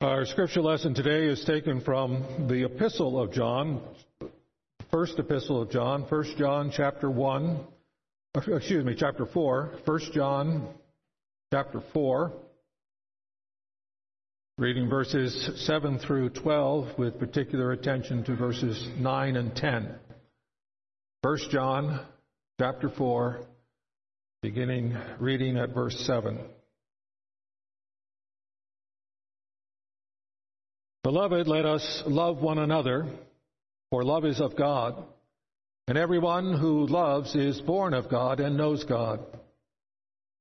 Our scripture lesson today is taken from the epistle of John, first epistle of John, 1 John chapter 1, uh, excuse me, chapter 4, 1 John chapter 4, reading verses 7 through 12 with particular attention to verses 9 and 10. 1 John chapter 4, beginning reading at verse 7. Beloved, let us love one another, for love is of God, and everyone who loves is born of God and knows God.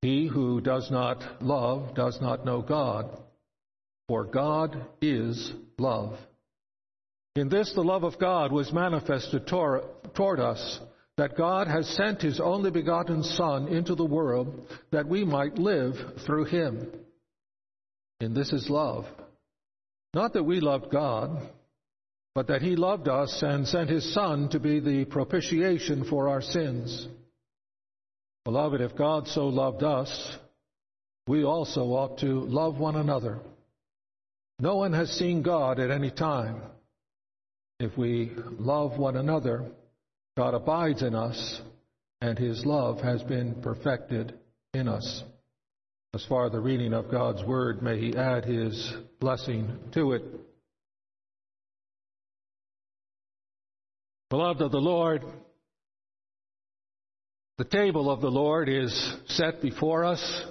He who does not love does not know God, for God is love. In this the love of God was manifested toward us, that God has sent his only begotten Son into the world that we might live through him. In this is love not that we loved God, but that He loved us and sent His Son to be the propitiation for our sins. Beloved, if God so loved us, we also ought to love one another. No one has seen God at any time. If we love one another, God abides in us, and His love has been perfected in us. As far as the reading of God's Word, may He add His blessing to it. Beloved of the Lord, the table of the Lord is set before us,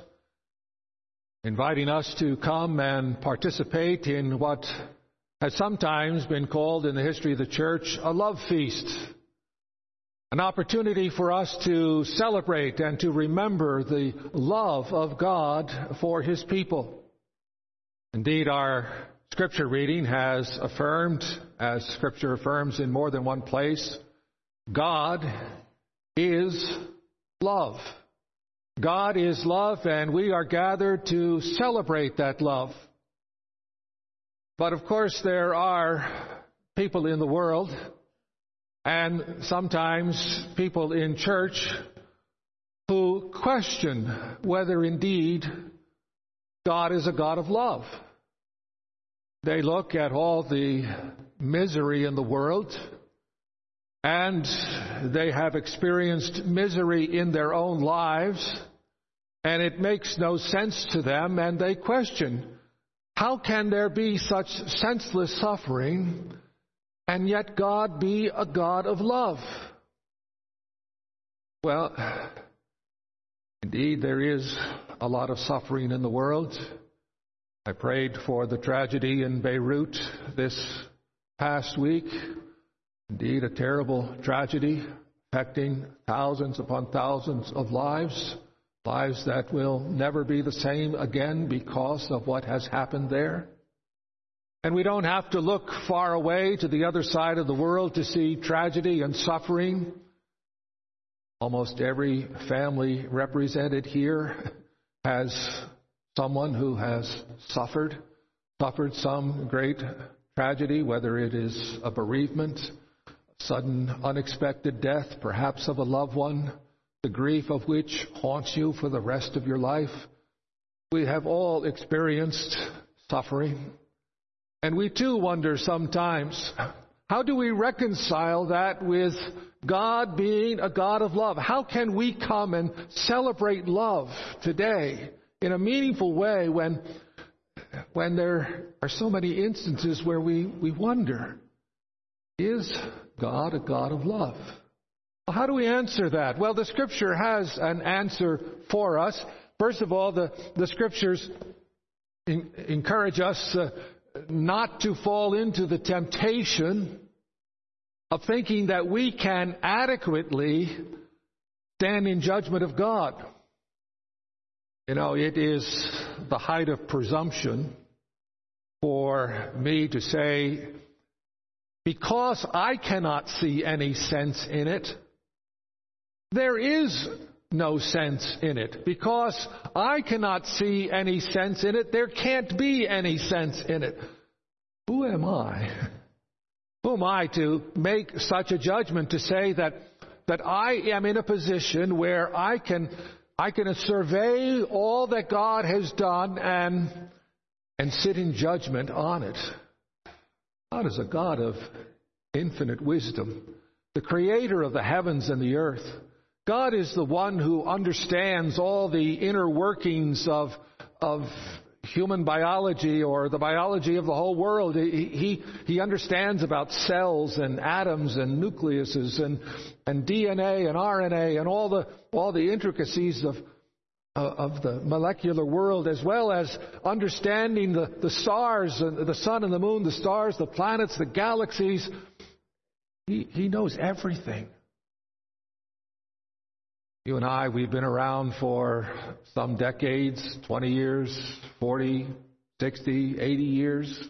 inviting us to come and participate in what has sometimes been called in the history of the church a love feast an opportunity for us to celebrate and to remember the love of God for His people. Indeed, our scripture reading has affirmed, as scripture affirms in more than one place, God is love. God is love, and we are gathered to celebrate that love. But of course, there are people in the world and sometimes people in church who question whether indeed God is a God of love. They look at all the misery in the world and they have experienced misery in their own lives and it makes no sense to them and they question how can there be such senseless suffering and yet God be a God of love? Well, indeed, there is a lot of suffering in the world. I prayed for the tragedy in Beirut this past week. Indeed, a terrible tragedy affecting thousands upon thousands of lives, lives that will never be the same again because of what has happened there. And we don't have to look far away to the other side of the world to see tragedy and suffering. Almost every family represented here has someone who has suffered, suffered some great tragedy, whether it is a bereavement, sudden unexpected death, perhaps of a loved one, the grief of which haunts you for the rest of your life. We have all experienced suffering. And we too wonder sometimes, how do we reconcile that with God being a God of love? How can we come and celebrate love today in a meaningful way when, when there are so many instances where we, we wonder, is God a God of love? How do we answer that? Well, the scripture has an answer for us. First of all, the, the scriptures in, encourage us uh, not to fall into the temptation of thinking that we can adequately stand in judgment of God. You know, it is the height of presumption for me to say, because I cannot see any sense in it, there is no sense in it. Because I cannot see any sense in it, there can't be any sense in it. Who am I? Who am I to make such a judgment to say that, that I am in a position where I can, I can survey all that God has done and, and sit in judgment on it. God is a God of infinite wisdom, the creator of the heavens and the earth. God is the one who understands all the inner workings of, of human biology or the biology of the whole world. He, he, he, understands about cells and atoms and nucleuses and, and DNA and RNA and all the, all the intricacies of, of the molecular world, as well as understanding the, the stars, and the sun and the moon, the stars, the planets, the galaxies. He, he knows everything. You and I, we've been around for some decades 20 years, 40, 60, 80 years.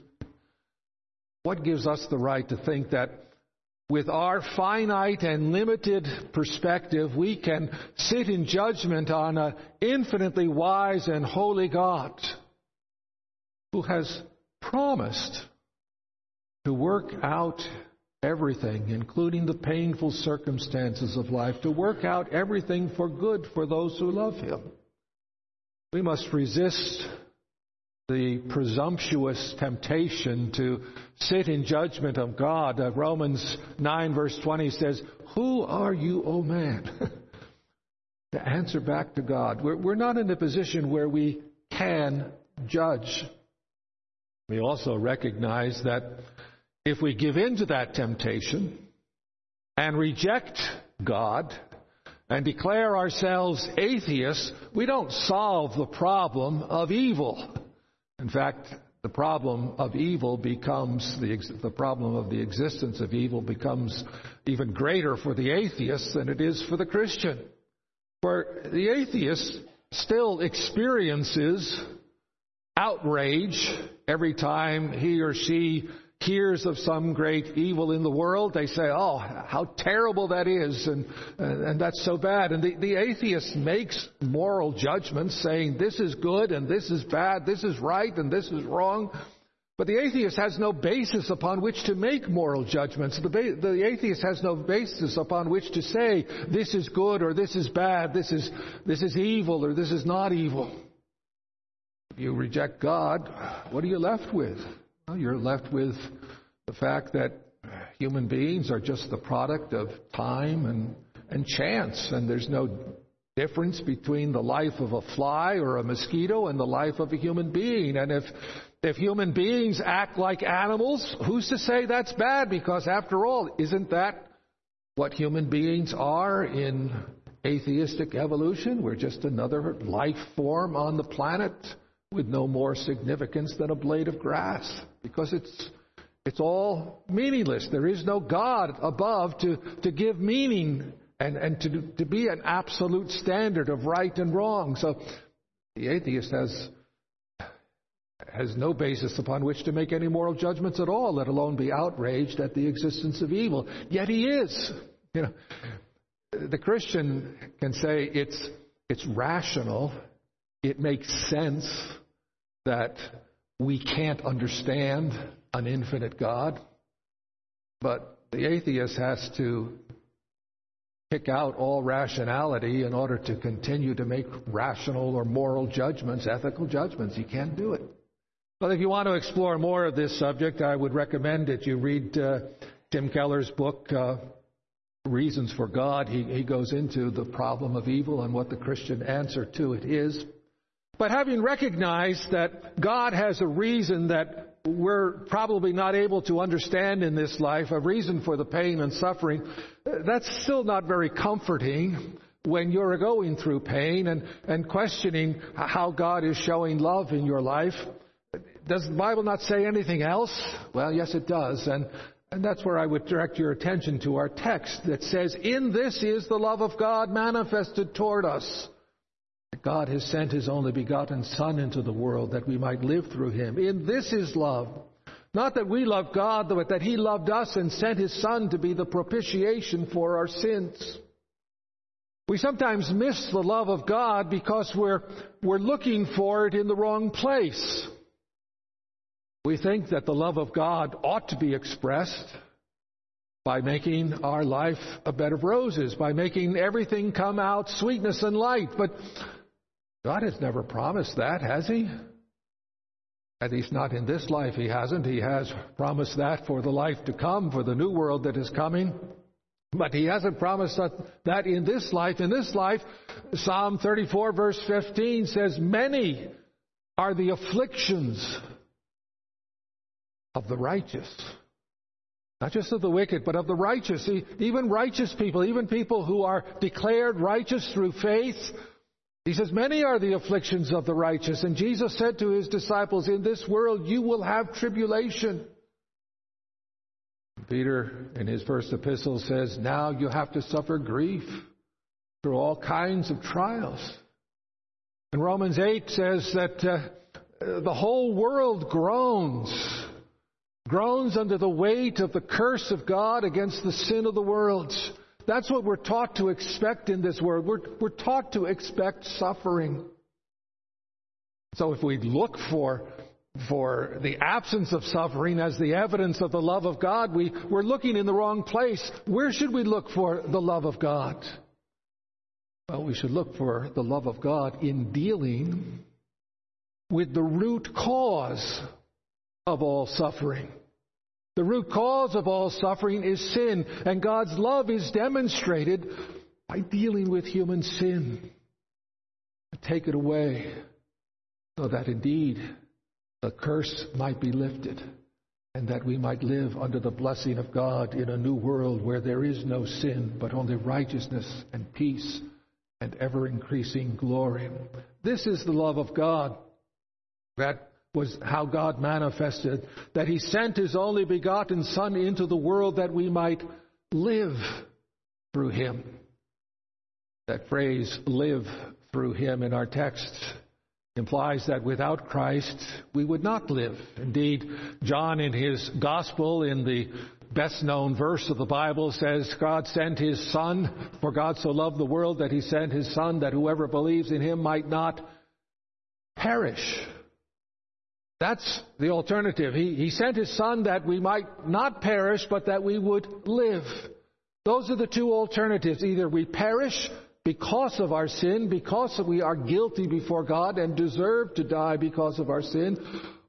What gives us the right to think that with our finite and limited perspective, we can sit in judgment on an infinitely wise and holy God who has promised to work out everything, including the painful circumstances of life, to work out everything for good for those who love Him. We must resist the presumptuous temptation to sit in judgment of God. Uh, Romans 9, verse 20 says, Who are you, O man? to answer back to God. We're, we're not in a position where we can judge. We also recognize that if we give in to that temptation and reject God and declare ourselves atheists, we don't solve the problem of evil. In fact, the problem of evil becomes the, the problem of the existence of evil becomes even greater for the atheist than it is for the Christian. For the atheist still experiences outrage every time he or she hears of some great evil in the world, they say, oh, how terrible that is, and, and that's so bad. And the, the atheist makes moral judgments saying this is good and this is bad, this is right and this is wrong. But the atheist has no basis upon which to make moral judgments. The, ba- the, atheist has no basis upon which to say this is good or this is bad, this is, this is evil or this is not evil. If you reject God, what are you left with? Well, you're left with the fact that human beings are just the product of time and, and chance, and there's no difference between the life of a fly or a mosquito and the life of a human being. And if if human beings act like animals, who's to say that's bad? Because after all, isn't that what human beings are in atheistic evolution? We're just another life form on the planet with no more significance than a blade of grass because it's, it's all meaningless. There is no God above to, to give meaning and, and to, to be an absolute standard of right and wrong. So the atheist has, has no basis upon which to make any moral judgments at all, let alone be outraged at the existence of evil. Yet he is. You know, the Christian can say it's, it's rational it makes sense that we can't understand an infinite God, but the atheist has to kick out all rationality in order to continue to make rational or moral judgments, ethical judgments. You can't do it. But if you want to explore more of this subject, I would recommend that you read uh, Tim Keller's book, uh, Reasons for God. He, he goes into the problem of evil and what the Christian answer to it is. But having recognized that God has a reason that we're probably not able to understand in this life, a reason for the pain and suffering, that's still not very comforting when you're going through pain and, and questioning how God is showing love in your life. Does the Bible not say anything else? Well, yes, it does. And, and that's where I would direct your attention to our text that says, In this is the love of God manifested toward us God has sent his only begotten Son into the world that we might live through him. In this is love. Not that we love God, but that he loved us and sent his Son to be the propitiation for our sins. We sometimes miss the love of God because we're, we're looking for it in the wrong place. We think that the love of God ought to be expressed by making our life a bed of roses, by making everything come out sweetness and light. But God has never promised that, has He? At least not in this life, he hasn't. He has promised that for the life to come, for the new world that is coming. But he hasn't promised that in this life. In this life, Psalm 34 verse 15 says, Many are the afflictions of the righteous. Not just of the wicked, but of the righteous. Even righteous people, even people who are declared righteous through faith. He says, Many are the afflictions of the righteous. And Jesus said to his disciples, In this world you will have tribulation. Peter, in his first epistle, says, Now you have to suffer grief through all kinds of trials. And Romans 8 says that uh, the whole world groans groans under the weight of the curse of God against the sin of the world. That's what we're taught to expect in this world. We're, we're taught to expect suffering. So if we look for, for the absence of suffering as the evidence of the love of God, we, we're looking in the wrong place. Where should we look for the love of God? Well, we should look for the love of God in dealing with the root cause of all suffering. The root cause of all suffering is sin, and God's love is demonstrated by dealing with human sin. Take it away so that indeed the curse might be lifted and that we might live under the blessing of God in a new world where there is no sin, but only righteousness and peace and ever increasing glory. This is the love of God that was how God manifested, that He sent His only begotten Son into the world that we might live through Him. That phrase, live through Him, in our text implies that without Christ we would not live. Indeed, John in his Gospel, in the best known verse of the Bible, says, God sent His Son, for God so loved the world that He sent His Son, that whoever believes in Him might not perish that's the alternative. He, he sent his son that we might not perish, but that we would live. Those are the two alternatives. Either we perish because of our sin, because we are guilty before God and deserve to die because of our sin,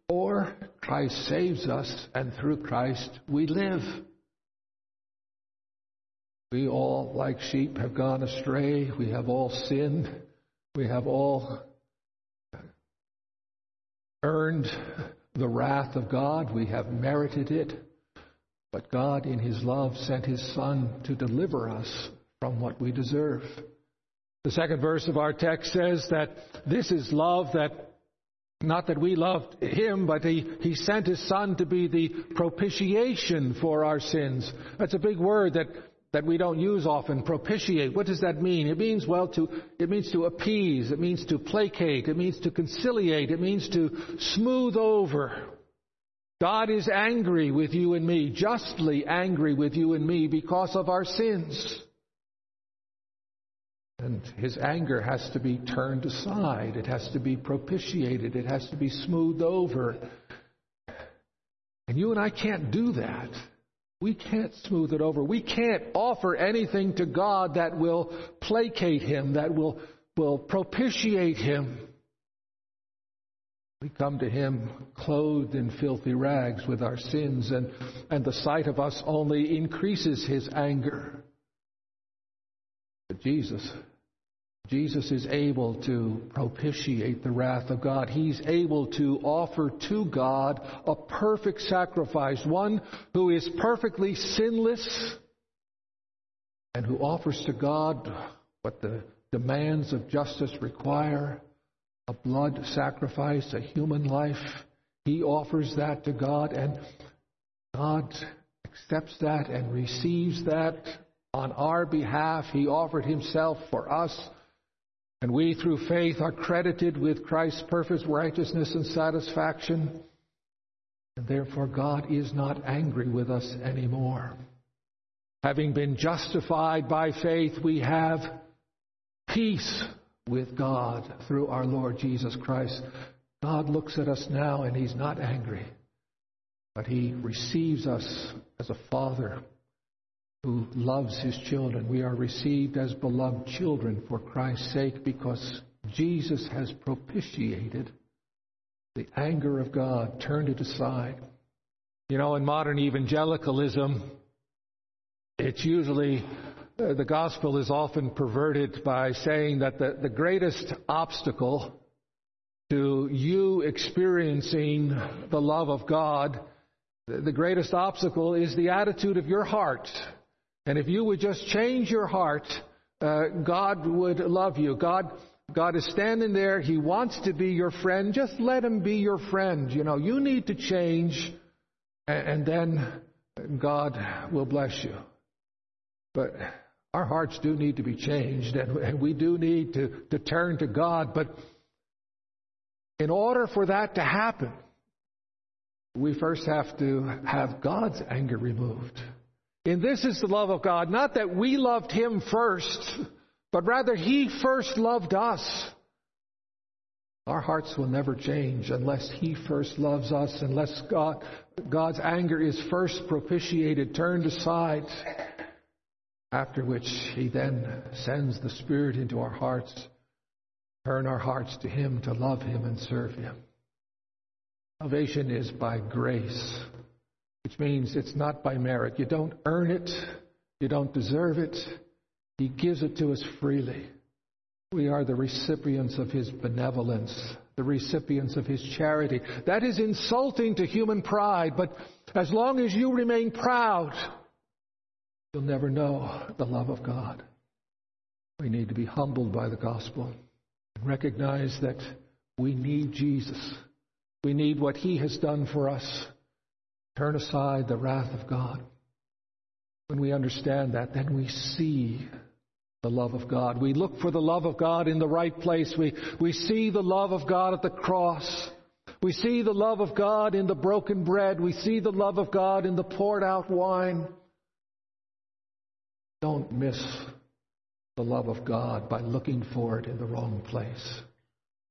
or Christ saves us and through Christ we live. We all, like sheep, have gone astray. We have all sinned. We have all earned the wrath of God, we have merited it. But God, in His love, sent His Son to deliver us from what we deserve. The second verse of our text says that this is love that not that we loved him, but he, he sent his son to be the propitiation for our sins. That's a big word that that we don't use often, propitiate. What does that mean? It means, well, to, it means to appease. It means to placate. It means to conciliate. It means to smooth over. God is angry with you and me, justly angry with you and me because of our sins. And his anger has to be turned aside. It has to be propitiated. It has to be smoothed over. And you and I can't do that. We can't smooth it over. We can't offer anything to God that will placate Him, that will, will propitiate Him. We come to Him clothed in filthy rags with our sins, and, and the sight of us only increases His anger. But Jesus Jesus is able to propitiate the wrath of God. He's able to offer to God a perfect sacrifice, one who is perfectly sinless and who offers to God what the demands of justice require a blood sacrifice, a human life. He offers that to God, and God accepts that and receives that on our behalf. He offered Himself for us and we, through faith, are credited with Christ's perfect righteousness and satisfaction. And therefore, God is not angry with us anymore. Having been justified by faith, we have peace with God through our Lord Jesus Christ. God looks at us now and He's not angry, but He receives us as a Father who loves his children. We are received as beloved children for Christ's sake because Jesus has propitiated the anger of God, turned it aside. You know, in modern evangelicalism, it's usually uh, the gospel is often perverted by saying that the, the greatest obstacle to you experiencing the love of God, the greatest obstacle is the attitude of your heart. And if you would just change your heart, uh, God would love you. God, God is standing there. He wants to be your friend. Just let Him be your friend. You know, you need to change, and, and then God will bless you. But our hearts do need to be changed, and we do need to, to turn to God. But in order for that to happen, we first have to have God's anger removed. And this is the love of God, not that we loved Him first, but rather He first loved us. Our hearts will never change unless He first loves us, unless God, God's anger is first propitiated, turned aside. After which he then sends the Spirit into our hearts, turn our hearts to him to love him and serve him. Salvation is by grace, which means it's not by merit. You don't earn it, you don't deserve it. He gives it to us freely. We are the recipients of His benevolence, the recipients of His charity. That is insulting to human pride, but as long as you remain proud, you'll never know the love of God. We need to be humbled by the gospel and recognize that we need Jesus. We need what He has done for us. Turn aside the wrath of God. When we understand that, then we see the love of God. We look for the love of God in the right place. We, we see the love of God at the cross. We see the love of God in the broken bread. We see the love of God in the poured out wine. Don't miss the love of God by looking for it in the wrong place.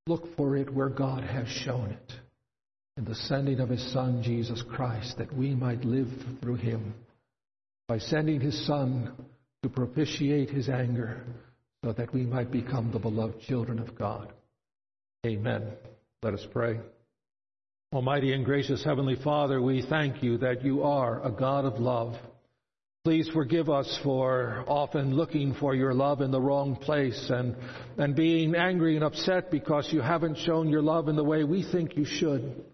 Look for it where God has shown it in the sending of His Son, Jesus Christ, that we might live through Him by sending His Son to propitiate His anger so that we might become the beloved children of God. Amen. Let us pray. Almighty and gracious Heavenly Father, we thank you that you are a God of love. Please forgive us for often looking for your love in the wrong place and, and being angry and upset because you haven't shown your love in the way we think you should.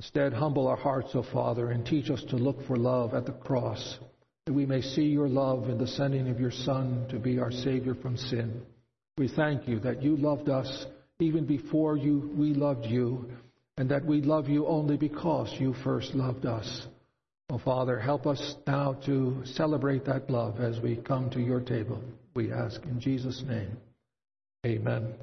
Instead, humble our hearts, O Father, and teach us to look for love at the cross, that we may see your love in the sending of your Son to be our Savior from sin. We thank you that you loved us even before you, we loved you, and that we love you only because you first loved us. O Father, help us now to celebrate that love as we come to your table. We ask in Jesus' name. Amen.